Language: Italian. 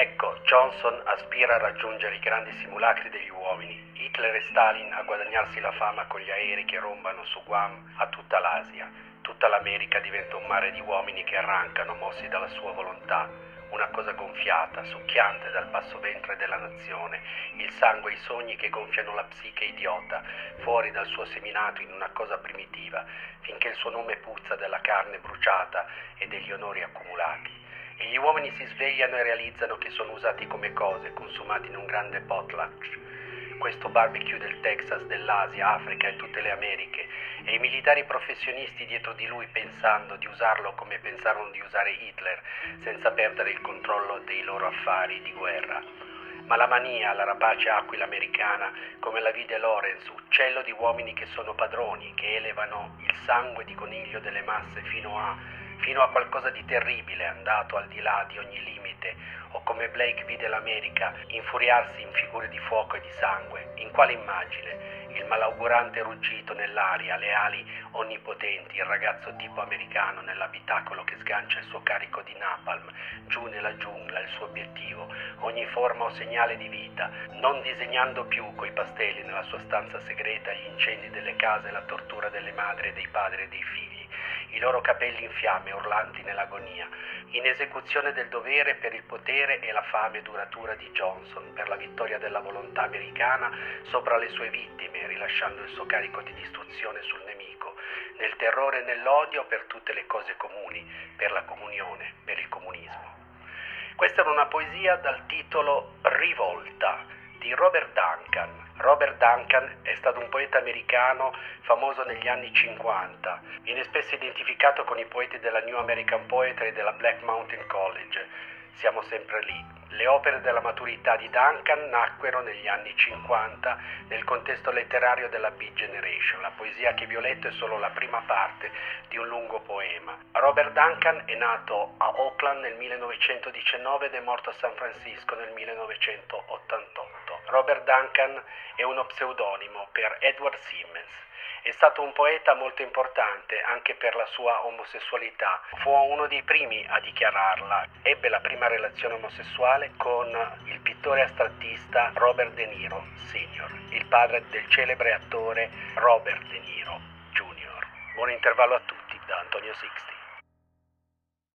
Ecco, Johnson aspira a raggiungere i grandi simulacri degli uomini, Hitler e Stalin a guadagnarsi la fama con gli aerei che rombano su Guam a tutta l'Asia. Tutta l'America diventa un mare di uomini che arrancano, mossi dalla sua volontà, una cosa gonfiata, succhiante dal basso ventre della nazione, il sangue e i sogni che gonfiano la psiche idiota, fuori dal suo seminato in una cosa primitiva, finché il suo nome puzza della carne bruciata e degli onori accumulati. E gli uomini si svegliano e realizzano che sono usati come cose, consumati in un grande potluck questo barbecue del Texas, dell'Asia, Africa e tutte le Americhe, e i militari professionisti dietro di lui pensando di usarlo come pensarono di usare Hitler, senza perdere il controllo dei loro affari di guerra. Ma la mania, la rapace aquila americana, come la vide Lorenz, uccello di uomini che sono padroni, che elevano il sangue di coniglio delle masse fino a, fino a qualcosa di terribile, andato al di là di ogni limite, o come Blake vide l'America infuriarsi in figure di fuoco e di sangue, in quale immagine? Il malaugurante ruggito nell'aria, le ali onnipotenti, il ragazzo tipo americano nell'abitacolo che sgancia il suo carico di napalm, giù nella giungla, il suo obiettivo, ogni forma o segnale di vita, non disegnando più coi pastelli nella sua stanza segreta gli incendi delle case, la tortura delle madri e dei padri e dei figli i loro capelli in fiamme urlanti nell'agonia, in esecuzione del dovere per il potere e la fame duratura di Johnson, per la vittoria della volontà americana sopra le sue vittime, rilasciando il suo carico di distruzione sul nemico, nel terrore e nell'odio per tutte le cose comuni, per la comunione, per il comunismo. Questa era una poesia dal titolo Rivolta di Robert Duncan, Robert Duncan è stato un poeta americano famoso negli anni 50. Viene spesso identificato con i poeti della New American Poetry e della Black Mountain College. Siamo sempre lì. Le opere della maturità di Duncan nacquero negli anni 50 nel contesto letterario della Beat Generation. La poesia che vi ho letto è solo la prima parte di un lungo poema. Robert Duncan è nato a Oakland nel 1919 ed è morto a San Francisco nel 1988. Robert Duncan è uno pseudonimo per Edward Simmons. È stato un poeta molto importante anche per la sua omosessualità. Fu uno dei primi a dichiararla. Ebbe la prima relazione omosessuale con il pittore astrattista Robert De Niro Sr., il padre del celebre attore Robert De Niro Jr. Buon intervallo a tutti da Antonio Sixti.